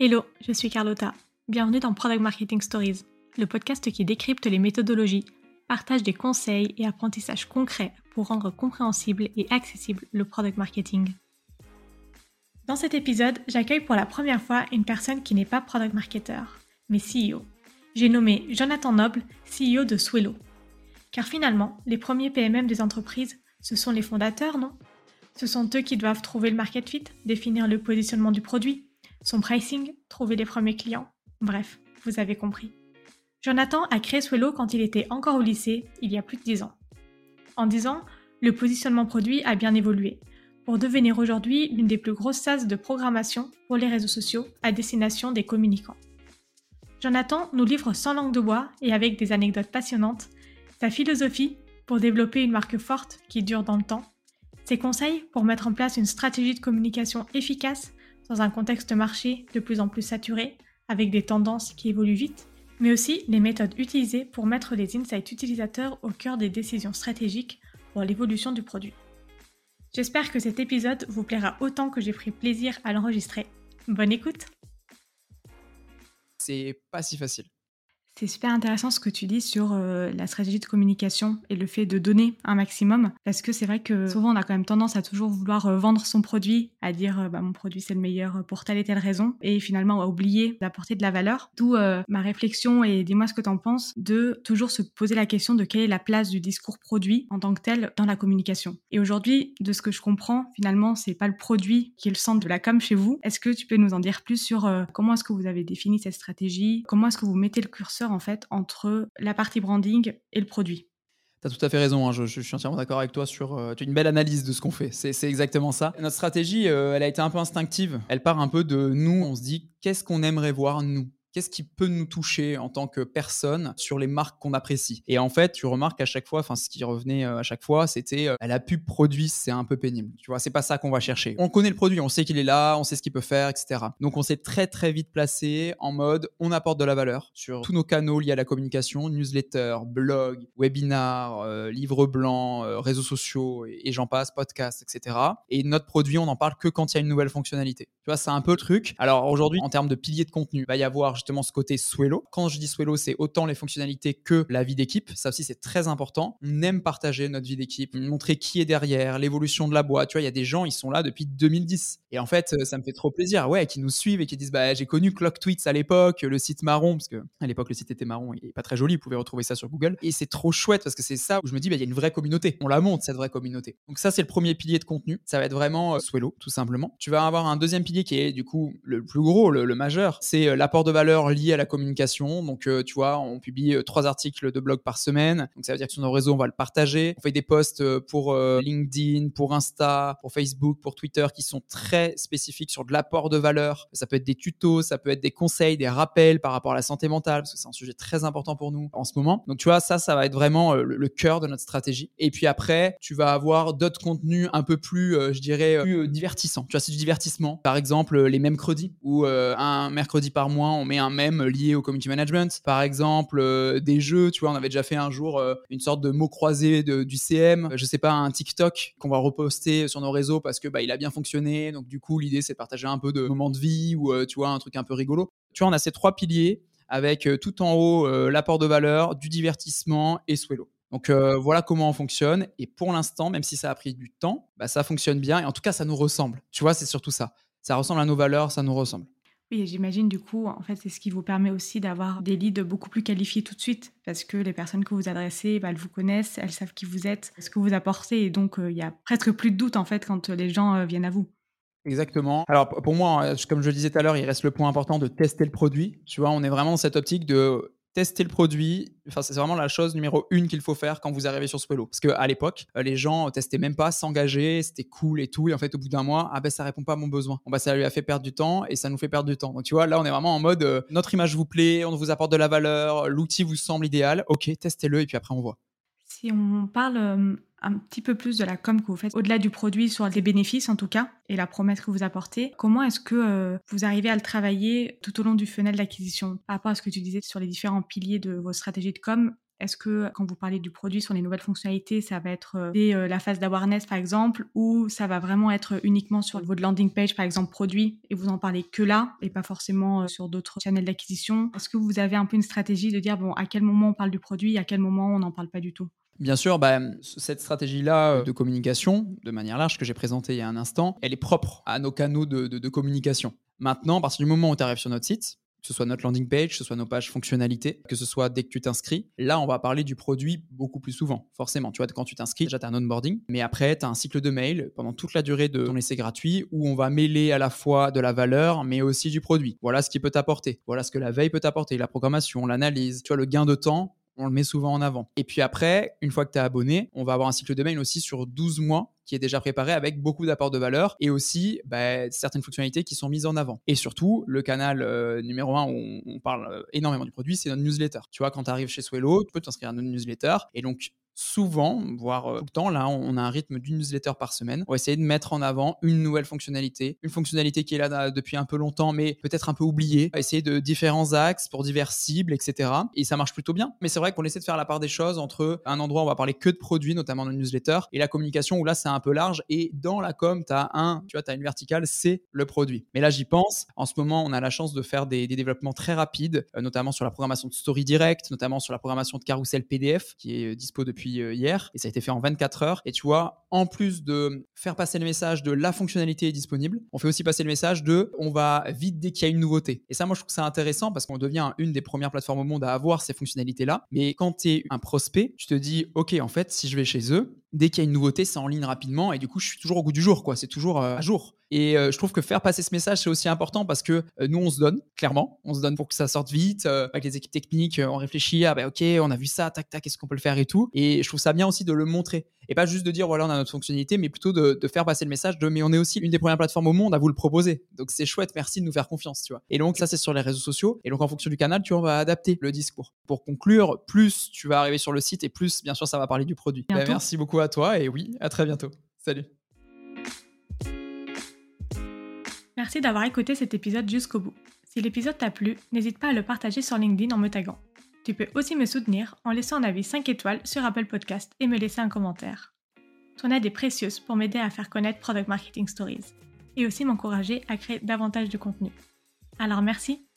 Hello, je suis Carlotta. Bienvenue dans Product Marketing Stories, le podcast qui décrypte les méthodologies, partage des conseils et apprentissages concrets pour rendre compréhensible et accessible le product marketing. Dans cet épisode, j'accueille pour la première fois une personne qui n'est pas product marketer, mais CEO. J'ai nommé Jonathan Noble, CEO de Swello. Car finalement, les premiers PMM des entreprises, ce sont les fondateurs, non? Ce sont eux qui doivent trouver le market fit, définir le positionnement du produit, son pricing, trouver les premiers clients. Bref, vous avez compris. Jonathan a créé Swello quand il était encore au lycée, il y a plus de 10 ans. En 10 ans, le positionnement produit a bien évolué, pour devenir aujourd'hui l'une des plus grosses SaaS de programmation pour les réseaux sociaux à destination des communicants. Jonathan nous livre sans langue de bois et avec des anecdotes passionnantes sa philosophie pour développer une marque forte qui dure dans le temps, ses conseils pour mettre en place une stratégie de communication efficace dans un contexte marché de plus en plus saturé, avec des tendances qui évoluent vite, mais aussi les méthodes utilisées pour mettre les insights utilisateurs au cœur des décisions stratégiques pour l'évolution du produit. J'espère que cet épisode vous plaira autant que j'ai pris plaisir à l'enregistrer. Bonne écoute C'est pas si facile. C'est super intéressant ce que tu dis sur euh, la stratégie de communication et le fait de donner un maximum, parce que c'est vrai que souvent on a quand même tendance à toujours vouloir euh, vendre son produit, à dire euh, bah, mon produit c'est le meilleur pour telle et telle raison, et finalement à oublier d'apporter de la valeur. D'où ma réflexion, et dis-moi ce que tu en penses, de toujours se poser la question de quelle est la place du discours produit en tant que tel dans la communication. Et aujourd'hui, de ce que je comprends, finalement c'est pas le produit qui est le centre de la com chez vous. Est-ce que tu peux nous en dire plus sur comment est-ce que vous avez défini cette stratégie, comment est-ce que vous mettez le curseur en fait entre la partie branding et le produit. Tu as tout à fait raison, hein. je, suis entièrement d'accord avec toi sur euh, une belle analyse de ce qu'on fait. C'est exactement ça. Notre stratégie, euh, elle a été un peu instinctive. Elle part un peu de nous, on se dit qu'est-ce qu'on aimerait voir nous? Qu'est-ce qui peut nous toucher en tant que personne sur les marques qu'on apprécie. Et en fait, tu remarques à chaque fois, enfin ce qui revenait euh, à chaque fois, c'était euh, la pub produit, c'est un peu pénible. Tu vois, c'est pas ça qu'on va chercher. On connaît le produit, on sait qu'il est là, on sait ce qu'il peut faire, etc. Donc on s'est très très vite placé en mode on apporte de la valeur sur tous nos canaux liés à la communication, newsletter, blog, webinar, euh, livre blanc, réseaux sociaux et, et j'en passe, podcast, etc. Et notre produit, on n'en parle que quand il y a une nouvelle fonctionnalité. Tu vois, c'est un peu le truc. Alors aujourd'hui, en termes de piliers de contenu, il va y avoir ce côté Swello. Quand je dis Swello, c'est autant les fonctionnalités que la vie d'équipe. Ça aussi, c'est très important. On aime partager notre vie d'équipe, montrer qui est derrière, l'évolution de la boîte. Tu vois, il y a des gens, ils sont là depuis 2010. Et en fait, euh, ça me fait trop plaisir, ouais, qui nous suivent et qui disent, bah, j'ai connu Clock Tweets à l'époque, le site marron, parce que à l'époque, le site était marron et pas très joli. Vous pouvez retrouver ça sur Google. Et c'est trop chouette parce que c'est ça où je me dis, bah, il y a une vraie communauté. On la monte, cette vraie communauté. Donc ça, c'est le premier pilier de contenu. Ça va être vraiment euh, Swello, tout simplement. Tu vas avoir un deuxième pilier qui est, du coup, le plus gros, le, le majeur. C'est euh, l'apport de valeur lié à la communication. Donc, euh, tu vois, on publie euh, trois articles de blog par semaine. Donc, ça veut dire que sur nos réseaux, on va le partager. On fait des posts euh, pour LinkedIn, pour Insta, pour Facebook, pour Twitter qui sont très spécifiques sur de l'apport de valeur. Ça peut être des tutos, ça peut être des conseils, des rappels par rapport à la santé mentale, parce que c'est un sujet très important pour nous en ce moment. Donc, tu vois, ça, ça va être vraiment le, cœur de notre stratégie. Et puis après, tu vas avoir d'autres contenus un peu plus, je dirais, plus divertissants. Tu vois, c'est du divertissement. Par exemple, les mercredis, où un mercredi par mois, on met un mème lié au community management. Par exemple, euh, des jeux, tu vois, on avait déjà fait un jour euh, une sorte de mot croisé du CM, je sais pas, un TikTok qu'on va reposter sur nos réseaux parce que bah, il a bien fonctionné. Donc du coup, l'idée c'est de partager un peu de moments de vie ou euh, tu vois un truc un peu rigolo. Tu vois, on a ces trois piliers avec tout en haut l'apport de valeur, du divertissement et Swello. Donc voilà comment on fonctionne. Et pour l'instant, même si ça a pris du temps, bah, ça fonctionne bien. Et en tout cas, ça nous ressemble. Tu vois, c'est surtout ça. Ça ressemble à nos valeurs, ça nous ressemble. Oui, j'imagine du coup, en fait, c'est ce qui vous permet aussi d'avoir des leads beaucoup plus qualifiés tout de suite, parce que les personnes que vous adressez, bah, elles vous connaissent, elles savent qui vous êtes, ce que vous apportez, et donc euh, il y a presque plus de doute en fait quand les gens euh, viennent à vous. Exactement. Alors pour moi, euh, comme je le disais tout à l'heure, il reste le point important de tester le produit. Tu vois, on est vraiment dans cette optique de tester le produit. Enfin, c'est vraiment la chose numéro une qu'il faut faire quand vous arrivez sur Swello. Parce qu'à l'époque, euh, les gens testaient même pas, s'engager, c'était cool et tout. Et en fait, au bout d'un mois, ah ben ça répond pas à mon besoin. Bon, bah, ça lui a fait perdre du temps et ça nous fait perdre du temps. Donc tu vois, là, on est vraiment en mode euh, notre image vous plaît, on vous apporte de la valeur, l'outil vous semble idéal. Ok, testez-le et puis après on voit. Si on parle euh, un petit peu plus de la com que vous faites, au-delà du produit, sur les bénéfices en tout cas, et la promesse que vous apportez, comment est-ce que euh, vous arrivez à le travailler tout au long du funnel d'acquisition? Par rapport à ce que tu disais sur les différents piliers de vos stratégies de com, Est-ce que quand vous parlez du produit sur les nouvelles fonctionnalités, ça va être euh, euh, la phase d'awareness par exemple, ou ça va vraiment être uniquement sur votre landing page par exemple produit et vous en parlez que là et pas forcément sur d'autres channels d'acquisition? Est-ce que vous avez un peu une stratégie de dire bon à quel moment on parle du produit, à quel moment on n'en parle pas du tout? Bien sûr, bah, cette stratégie-là de communication, de manière large, que j'ai présentée il y a un instant, elle est propre à nos canaux de, de communication. Maintenant, à partir du moment où tu arrives sur notre site, que ce soit notre landing page, que ce soit nos pages fonctionnalités, que ce soit dès que tu t'inscris. Là, on va parler du produit beaucoup plus souvent, forcément. Tu vois, quand tu t'inscris, déjà, tu as un onboarding, mais après, tu as un cycle de mail pendant toute la durée de ton essai gratuit où on va mêler à la fois de la valeur, mais aussi du produit. Voilà ce qui peut t'apporter. Voilà ce que la veille peut t'apporter, la programmation, l'analyse, tu vois, le gain de temps on le met souvent en avant. Et puis après, une fois que tu es abonné, on va avoir un cycle de mail aussi sur 12 mois qui est déjà préparé avec beaucoup d'apports de valeur et aussi bah, certaines fonctionnalités qui sont mises en avant. Et surtout, le canal euh, numéro un où on, parle euh, énormément du produit, c'est notre newsletter. Tu vois, quand tu arrives chez Swello, tu peux t'inscrire à notre newsletter et donc souvent, voire euh, tout le temps, là, on a un rythme d'une newsletter par semaine. On va essayer de mettre en avant une nouvelle fonctionnalité, une fonctionnalité qui est là depuis un peu longtemps, mais peut-être un peu oubliée. Essayer de différents axes pour diverses cibles, etc. Et ça marche plutôt bien. Mais c'est vrai qu'on essaie de faire la part des choses entre un endroit où on va parler que de produits, notamment dans une newsletter, et la communication où là, c'est un peu large. Et dans la com, tu as un, tu vois, tu as une verticale, c'est le produit. Mais là, j'y pense. En ce moment, on a la chance de faire des, développements très rapides, euh, notamment sur la programmation de story direct, notamment sur la programmation de carousel PDF, qui est euh, dispo depuis euh, hier et ça a été fait en 24 heures. Et tu vois, en plus de faire passer le message de la fonctionnalité est disponible, on fait aussi passer le message de on va vite dès qu'il y a une nouveauté. Et ça, moi, je trouve ça intéressant parce qu'on devient une des premières plateformes au monde à avoir ces fonctionnalités-là. Mais quand tu un prospect, tu te dis, OK, en fait, si je vais chez eux, dès qu'il y a une nouveauté, c'est en ligne rapidement et du coup, je suis toujours au goût du jour, quoi. C'est toujours euh, à jour. Et euh, je trouve que faire passer ce message, c'est aussi important parce que euh, nous, on se donne, clairement. On se donne pour que ça sorte vite. avec les équipes techniques, on réfléchit, ah ben ok, on a vu ça, tac, tac, qu'est-ce qu'on peut le faire et tout. Et je trouve ça bien aussi de le montrer. Et pas juste de dire, voilà, on a notre fonctionnalité, mais plutôt de, faire passer le message de, mais on est aussi une des premières plateformes au monde à vous le proposer. Donc c'est chouette, merci de nous faire confiance, tu vois. Et donc ça, c'est sur les réseaux sociaux. Et donc en fonction du canal, tu vois, on va adapter le discours. Pour conclure, plus tu vas arriver sur le site et plus, bien sûr, ça va parler du produit. Ben, merci à toi et oui, à très bientôt. Salut. Merci d'avoir écouté cet épisode jusqu'au bout. Si l'épisode t'a plu, n'hésite pas à le partager sur LinkedIn en me taguant. Tu peux aussi me soutenir en laissant un avis 5 étoiles sur Apple Podcast et me laisser un commentaire. Ton aide est précieuse pour m'aider à faire connaître Product Marketing Stories et aussi m'encourager à créer davantage de contenu. Alors merci